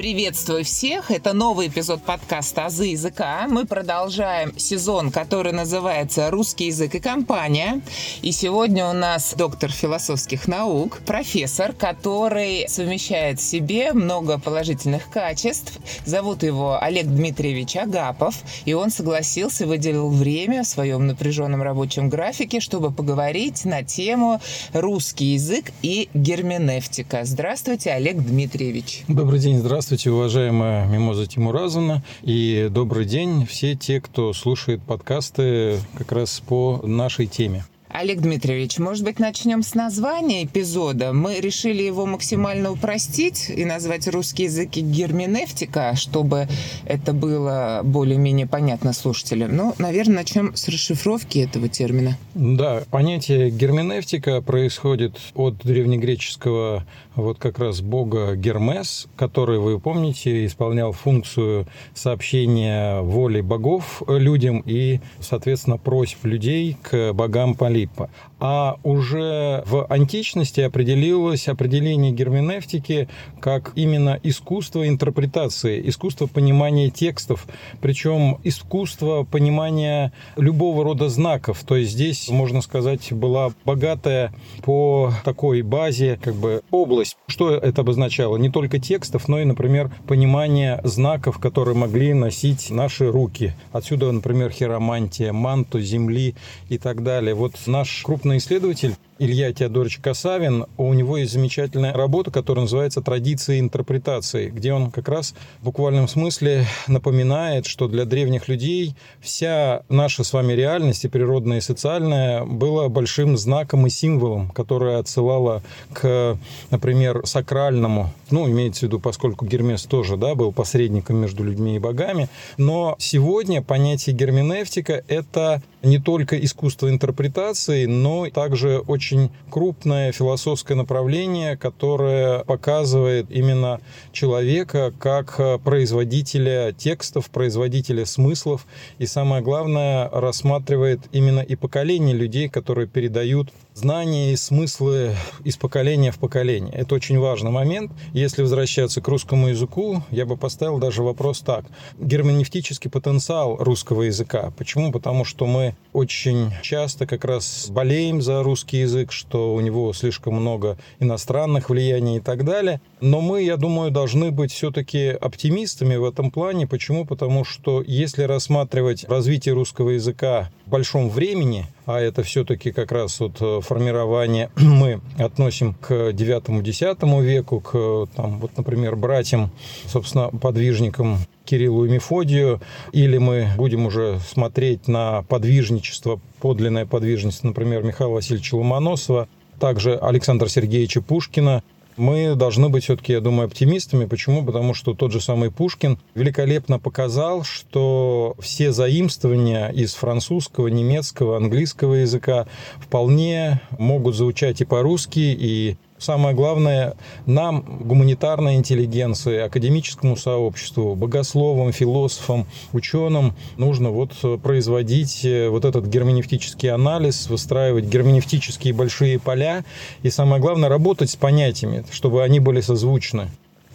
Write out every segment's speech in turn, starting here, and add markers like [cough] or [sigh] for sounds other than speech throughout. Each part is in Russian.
Приветствую всех! Это новый эпизод подкаста «Азы языка». Мы продолжаем сезон, который называется «Русский язык и компания». И сегодня у нас доктор философских наук, профессор, который совмещает в себе много положительных качеств. Зовут его Олег Дмитриевич Агапов. И он согласился, выделил время в своем напряженном рабочем графике, чтобы поговорить на тему «Русский язык и герменевтика». Здравствуйте, Олег Дмитриевич. Добрый день, здравствуйте. Здравствуйте, уважаемая Мимоза Тимуразовна, и добрый день все те, кто слушает подкасты как раз по нашей теме. Олег Дмитриевич, может быть, начнем с названия эпизода. Мы решили его максимально упростить и назвать русский язык герменевтика, чтобы это было более-менее понятно слушателям. Ну, наверное, начнем с расшифровки этого термина. Да, понятие герменевтика происходит от древнегреческого вот как раз бога Гермес, который, вы помните, исполнял функцию сообщения воли богов людям и, соответственно, просьб людей к богам Поли Филиппа. А уже в античности определилось определение герменевтики как именно искусство интерпретации, искусство понимания текстов, причем искусство понимания любого рода знаков. То есть здесь, можно сказать, была богатая по такой базе как бы область. Что это обозначало? Не только текстов, но и, например, понимание знаков, которые могли носить наши руки. Отсюда, например, хиромантия, манту земли и так далее. Вот наш крупный исследователь Илья Теодорович Касавин, у него есть замечательная работа, которая называется «Традиции интерпретации», где он как раз в буквальном смысле напоминает, что для древних людей вся наша с вами реальность, и природная, и социальная, была большим знаком и символом, которое отсылало к, например, сакральному, ну, имеется в виду, поскольку Гермес тоже да, был посредником между людьми и богами, но сегодня понятие герменевтика – это не только искусство интерпретации, но также очень очень крупное философское направление, которое показывает именно человека как э, производителя текстов, производителя смыслов, и самое главное, рассматривает именно и поколение людей, которые передают знания и смыслы из поколения в поколение. Это очень важный момент. Если возвращаться к русскому языку, я бы поставил даже вопрос так. Герменевтический потенциал русского языка. Почему? Потому что мы очень часто как раз болеем за русский язык, что у него слишком много иностранных влияний и так далее. Но мы, я думаю, должны быть все-таки оптимистами в этом плане. Почему? Потому что если рассматривать развитие русского языка в большом времени, а это все-таки как раз вот э, формирование [clears throat] мы относим к 9-10 веку, к, там, вот, например, братьям, собственно, подвижникам Кириллу и Мефодию, или мы будем уже смотреть на подвижничество, подлинное подвижничество, например, Михаила Васильевича Ломоносова, также Александра Сергеевича Пушкина, мы должны быть все-таки, я думаю, оптимистами. Почему? Потому что тот же самый Пушкин великолепно показал, что все заимствования из французского, немецкого, английского языка вполне могут звучать и по-русски, и Самое главное, нам, гуманитарной интеллигенции, академическому сообществу, богословам, философам, ученым, нужно вот производить э, вот этот герменевтический анализ, выстраивать герменевтические большие поля и, самое главное, работать с понятиями, чтобы они были созвучны.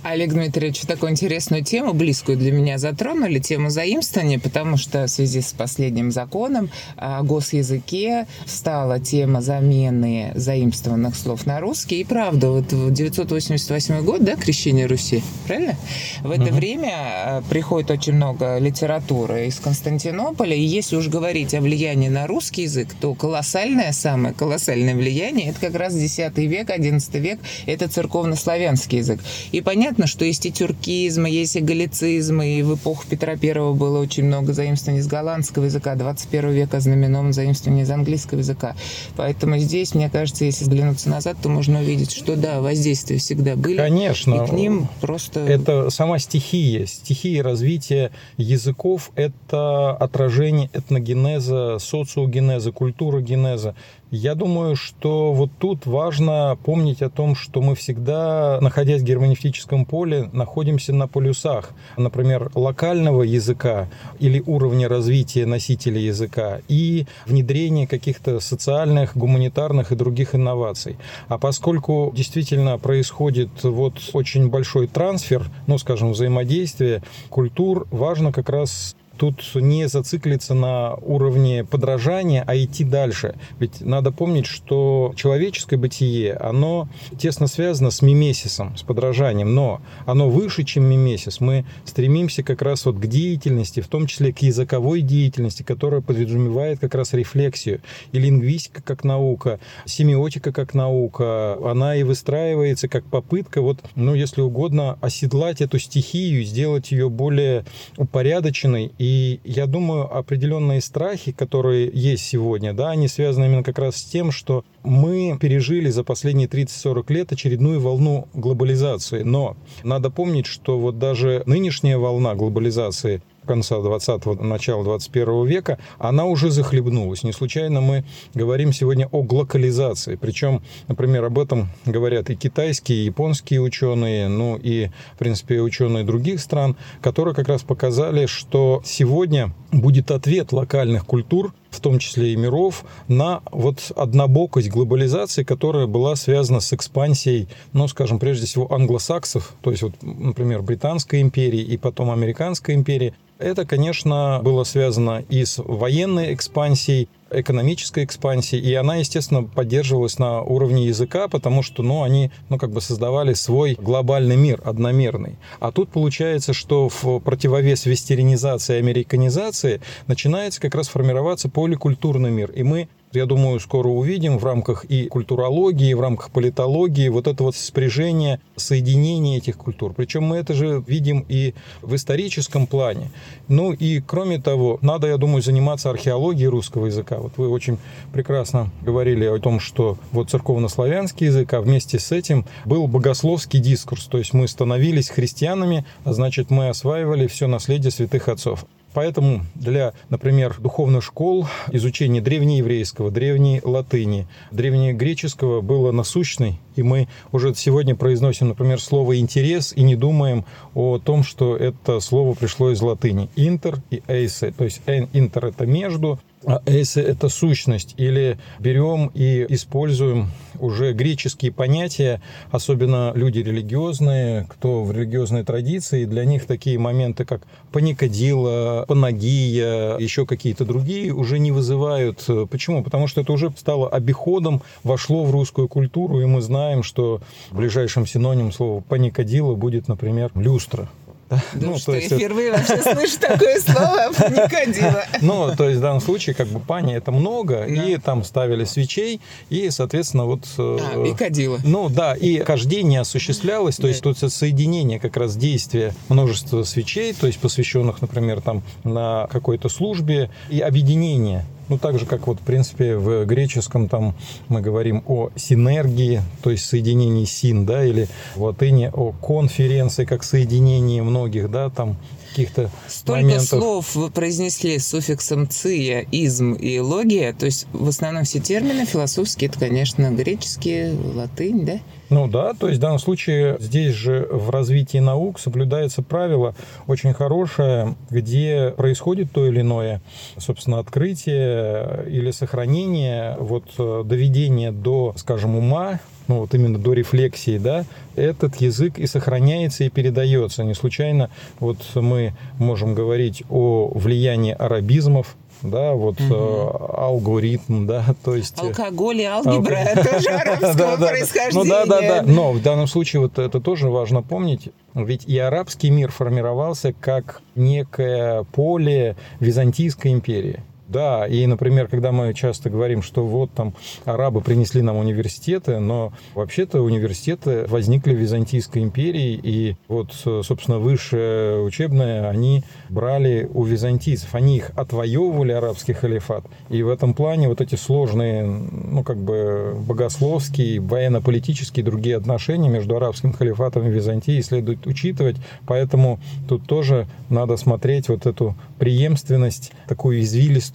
Олег Дмитриевич, такую интересную тему, близкую для меня, затронули, тему заимствования, потому что в связи с последним законом о госязыке стала тема замены заимствованных слов на русский. И правда, вот в 988 год, да, крещение Руси, правильно? В это угу. время э, приходит очень много литературы из Константинополя, и если уж говорить о влиянии на русский язык, то колоссальное, самое колоссальное влияние, это как раз X век, XI век, это церковно-славянский язык. И понятно, понятно, что есть и тюркизм, есть и галлицизм, и в эпоху Петра Первого было очень много заимствований из голландского языка, 21 века знаменован заимствование из английского языка. Поэтому здесь, мне кажется, если взглянуться назад, то можно увидеть, что да, воздействия всегда были. Конечно. И к ним просто... Это сама стихия. Стихия развития языков – это отражение этногенеза, социогенеза, культурогенеза. Я думаю, что вот тут важно помнить о том, что мы всегда, находясь в герменевтическом поле, находимся на полюсах, например, локального языка или уровня развития носителя языка и внедрения каких-то социальных, гуманитарных и других инноваций. А поскольку действительно происходит вот очень большой трансфер, ну, скажем, взаимодействие культур, важно как раз тут не зациклиться на уровне подражания, а идти дальше. Ведь надо помнить, что человеческое бытие, оно тесно связано с мимесисом, с подражанием, но оно выше, чем мимесис. Мы стремимся как раз вот к деятельности, в том числе к языковой деятельности, которая подразумевает как раз рефлексию. И лингвистика как наука, семиотика как наука, она и выстраивается как попытка, вот, ну, если угодно, оседлать эту стихию, сделать ее более упорядоченной и я думаю, определенные страхи, которые есть сегодня, да, они связаны именно как раз с тем, что мы пережили за последние 30-40 лет очередную волну глобализации. Но надо помнить, что вот даже нынешняя волна глобализации конца 20-го, начала 21 века, она уже захлебнулась. Не случайно мы говорим сегодня о глокализации. Причем, например, об этом говорят и китайские, и японские ученые, ну и, в принципе, ученые других стран, которые как раз показали, что сегодня будет ответ локальных культур в том числе и миров, на вот однобокость глобализации, которая была связана с экспансией, ну, скажем, прежде всего англосаксов, то есть вот, например, Британской империи и потом Американской империи, это, конечно, было связано и с военной экспансией, экономической экспансией, и она, естественно, поддерживалась на уровне языка, потому что, ну, они, ну, как бы создавали свой глобальный мир, одномерный. А тут получается, что в противовес вестеринизации и американизации начинается как раз формироваться поликультурный мир, и мы я думаю, скоро увидим в рамках и культурологии, и в рамках политологии вот это вот спряжение, соединение этих культур. Причем мы это же видим и в историческом плане. Ну и кроме того, надо, я думаю, заниматься археологией русского языка. Вот вы очень прекрасно говорили о том, что вот церковнославянский язык, а вместе с этим был богословский дискурс. То есть мы становились христианами, а значит мы осваивали все наследие святых отцов. Поэтому для, например, духовных школ изучение древнееврейского, древней латыни, древнегреческого было насущной, и мы уже сегодня произносим, например, слово «интерес» и не думаем о том, что это слово пришло из латыни. «Интер» и «эйсе», то есть «интер» — это «между», а если это сущность, или берем и используем уже греческие понятия, особенно люди религиозные, кто в религиозной традиции, для них такие моменты, как паникодила, панагия, еще какие-то другие, уже не вызывают. Почему? Потому что это уже стало обиходом, вошло в русскую культуру, и мы знаем, что ближайшим синонимом слова паникодила будет, например, люстра. Да, ну, что, то есть, я впервые вообще слышу такое слово «паникодила». [laughs] Ну, то есть в данном случае как бы пани это много, и там ставили свечей, и, соответственно, вот... А, и кадила. Ну, да, и хождение осуществлялось, то есть тут соединение как раз действия множества свечей, то есть посвященных, например, там на какой-то службе, и объединение ну, так же, как вот, в принципе, в греческом там мы говорим о синергии, то есть соединении син, да, или в латыни о конференции, как соединении многих, да, там каких-то Столько моментов. слов вы произнесли с суффиксом «ция», «изм» и «логия», то есть в основном все термины философские, это, конечно, греческие, латынь, да? Ну да, то есть в данном случае здесь же в развитии наук соблюдается правило очень хорошее, где происходит то или иное, собственно, открытие или сохранение, вот э, доведение до, скажем, ума, ну вот именно до рефлексии, да, этот язык и сохраняется и передается. Не случайно вот мы можем говорить о влиянии арабизмов да, вот угу. э, алгоритм, да, [laughs] то есть... Э, Алкоголь и алгебра – тоже [laughs] арабского происхождения. Ну да, да, да, но в данном случае вот это тоже важно помнить, ведь и арабский мир формировался как некое поле Византийской империи. Да, и, например, когда мы часто говорим, что вот там арабы принесли нам университеты, но вообще-то университеты возникли в Византийской империи, и вот, собственно, высшее учебное они брали у византийцев. Они их отвоевывали, арабский халифат. И в этом плане вот эти сложные, ну, как бы богословские, военно-политические другие отношения между арабским халифатом и Византией следует учитывать. Поэтому тут тоже надо смотреть вот эту преемственность, такую извилистую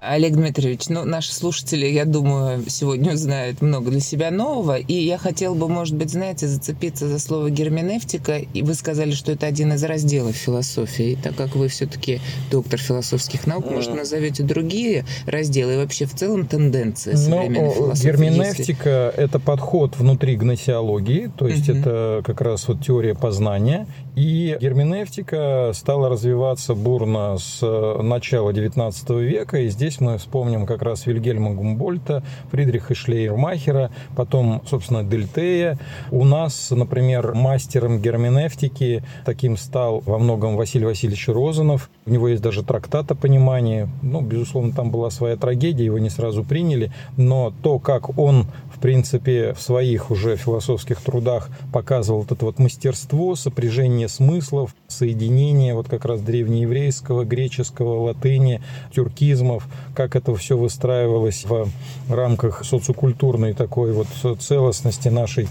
Олег Дмитриевич, ну, наши слушатели, я думаю, сегодня узнают много для себя нового, и я хотел бы, может быть, знаете, зацепиться за слово герменевтика, и вы сказали, что это один из разделов философии, и так как вы все-таки доктор философских наук, может, назовете другие разделы и вообще в целом тенденции ну, современной ну, философии? Герменевтика если... – это подход внутри гносеологии, то есть угу. это как раз вот теория познания, и герменевтика стала развиваться бурно с начала XIX века, и здесь здесь мы вспомним как раз Вильгельма Гумбольта, Фридриха Шлейермахера, потом, собственно, Дельтея. У нас, например, мастером герменевтики таким стал во многом Василий Васильевич Розанов. У него есть даже трактат о понимании. Ну, безусловно, там была своя трагедия, его не сразу приняли, но то, как он в принципе, в своих уже философских трудах показывал вот это вот мастерство, сопряжение смыслов, соединение вот как раз древнееврейского, греческого, латыни, тюркизмов, как это все выстраивалось в рамках социокультурной такой вот целостности нашей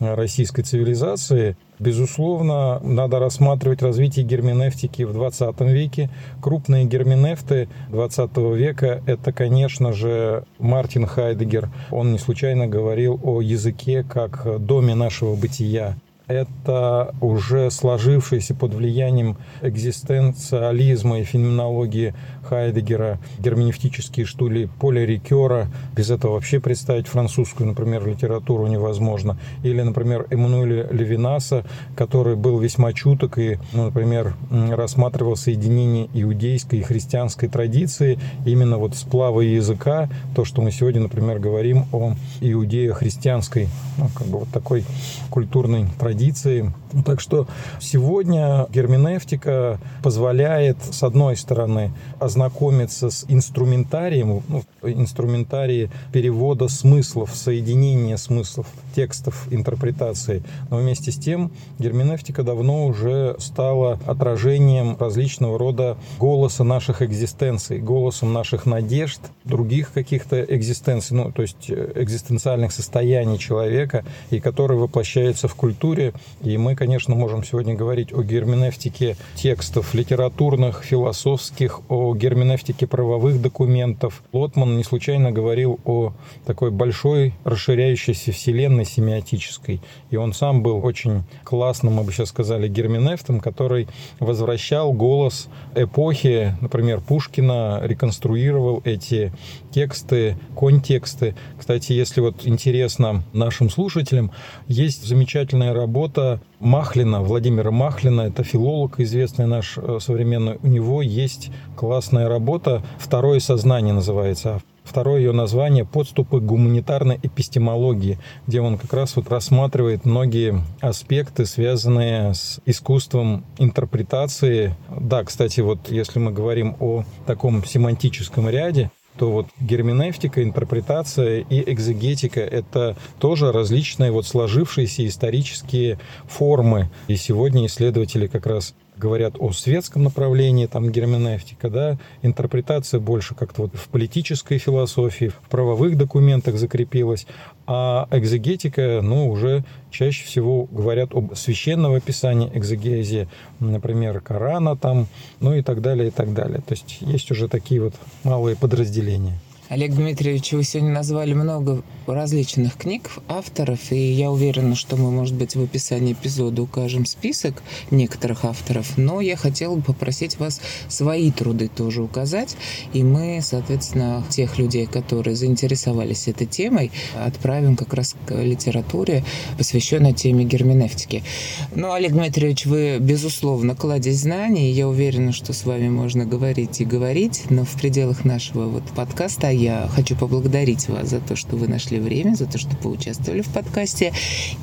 российской цивилизации. Безусловно, надо рассматривать развитие герменевтики в 20 веке. Крупные герменевты 20 века – это, конечно же, Мартин Хайдегер. Он не случайно говорил о языке как доме нашего бытия это уже сложившийся под влиянием экзистенциализма и феноменологии Хайдегера, герменевтические штули Поля Рикера. Без этого вообще представить французскую, например, литературу невозможно. Или, например, Эммануэля Левинаса, который был весьма чуток и, ну, например, рассматривал соединение иудейской и христианской традиции, именно вот сплава языка, то, что мы сегодня, например, говорим о иудео-христианской, ну, как бы вот такой культурной традиции. Так что сегодня герменевтика позволяет, с одной стороны, ознакомиться с инструментарием, ну, инструментарии перевода смыслов, соединения смыслов, текстов, интерпретации. Но вместе с тем герменевтика давно уже стала отражением различного рода голоса наших экзистенций, голосом наших надежд, других каких-то экзистенций, ну, то есть э, экзистенциальных состояний человека, и который воплощается в культуре. И мы, конечно, можем сегодня говорить о герменевтике текстов литературных, философских, о герменевтике правовых документов. Лотман не случайно говорил о такой большой расширяющейся вселенной семиотической. И он сам был очень классным, мы бы сейчас сказали, герменевтом, который возвращал голос эпохи, например, Пушкина, реконструировал эти тексты, контексты. Кстати, если вот интересно нашим слушателям, есть замечательная работа Махлина, Владимира Махлина, это филолог известный наш э, современный. У него есть классная работа «Второе сознание» называется. Второе ее название «Подступы к гуманитарной эпистемологии», где он как раз вот рассматривает многие аспекты, связанные с искусством интерпретации. Да, кстати, вот если мы говорим о таком семантическом ряде, то вот герменевтика, интерпретация и экзегетика – это тоже различные вот сложившиеся исторические формы. И сегодня исследователи как раз говорят о светском направлении, там герменевтика, да, интерпретация больше как-то вот в политической философии, в правовых документах закрепилась, а экзегетика, ну, уже чаще всего говорят об священном описании экзегезии, например, Корана там, ну и так далее, и так далее. То есть есть уже такие вот малые подразделения. Олег Дмитриевич, вы сегодня назвали много различных книг, авторов, и я уверена, что мы, может быть, в описании эпизода укажем список некоторых авторов, но я хотела бы попросить вас свои труды тоже указать, и мы, соответственно, тех людей, которые заинтересовались этой темой, отправим как раз к литературе, посвященной теме герменевтики. Ну, Олег Дмитриевич, вы, безусловно, кладезь знаний, я уверена, что с вами можно говорить и говорить, но в пределах нашего вот подкаста я хочу поблагодарить вас за то, что вы нашли время, за то, что поучаствовали в подкасте.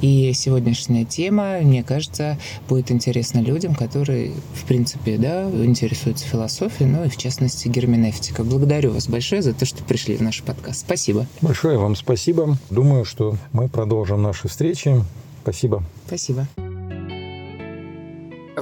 И сегодняшняя тема, мне кажется, будет интересна людям, которые, в принципе, да, интересуются философией, ну и в частности герменевтика. Благодарю вас большое за то, что пришли в наш подкаст. Спасибо. Большое вам спасибо. Думаю, что мы продолжим наши встречи. Спасибо. Спасибо.